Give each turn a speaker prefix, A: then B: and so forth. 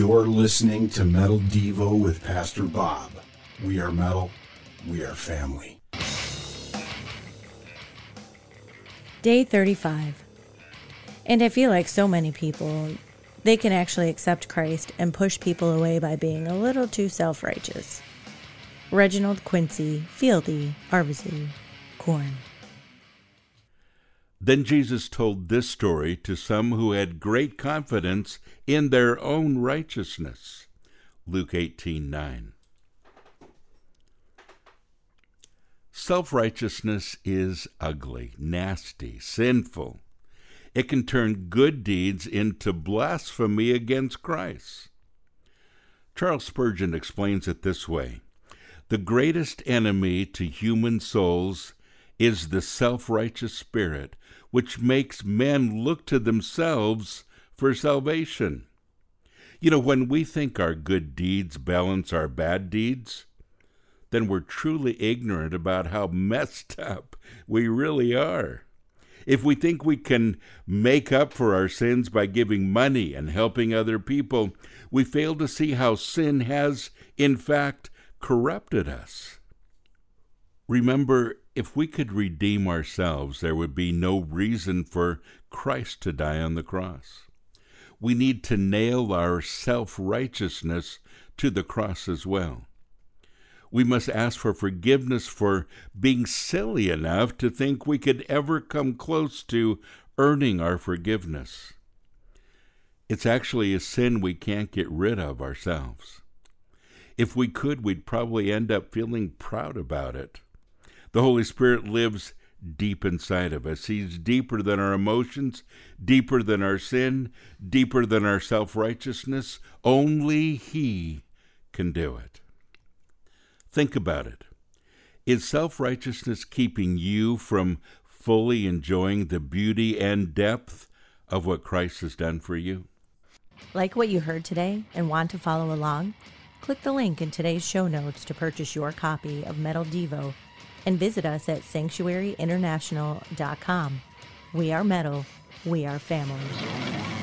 A: You're listening to Metal Devo with Pastor Bob. We are metal, we are family.
B: Day 35. And I feel like so many people, they can actually accept Christ and push people away by being a little too self righteous. Reginald Quincy, Fieldy, Arvizu, Korn.
C: Then Jesus told this story to some who had great confidence in their own righteousness. Luke 18:9. Self righteousness is ugly, nasty, sinful. It can turn good deeds into blasphemy against Christ. Charles Spurgeon explains it this way The greatest enemy to human souls is the self righteous spirit, which makes men look to themselves for salvation. You know, when we think our good deeds balance our bad deeds, then we're truly ignorant about how messed up we really are. If we think we can make up for our sins by giving money and helping other people, we fail to see how sin has, in fact, corrupted us. Remember, if we could redeem ourselves, there would be no reason for Christ to die on the cross. We need to nail our self righteousness to the cross as well we must ask for forgiveness for being silly enough to think we could ever come close to earning our forgiveness. It's actually a sin we can't get rid of ourselves. If we could, we'd probably end up feeling proud about it. The Holy Spirit lives deep inside of us. He's deeper than our emotions, deeper than our sin, deeper than our self righteousness. Only He can do it. Think about it. Is self righteousness keeping you from fully enjoying the beauty and depth of what Christ has done for you?
B: Like what you heard today and want to follow along? Click the link in today's show notes to purchase your copy of Metal Devo and visit us at sanctuaryinternational.com. We are metal, we are family.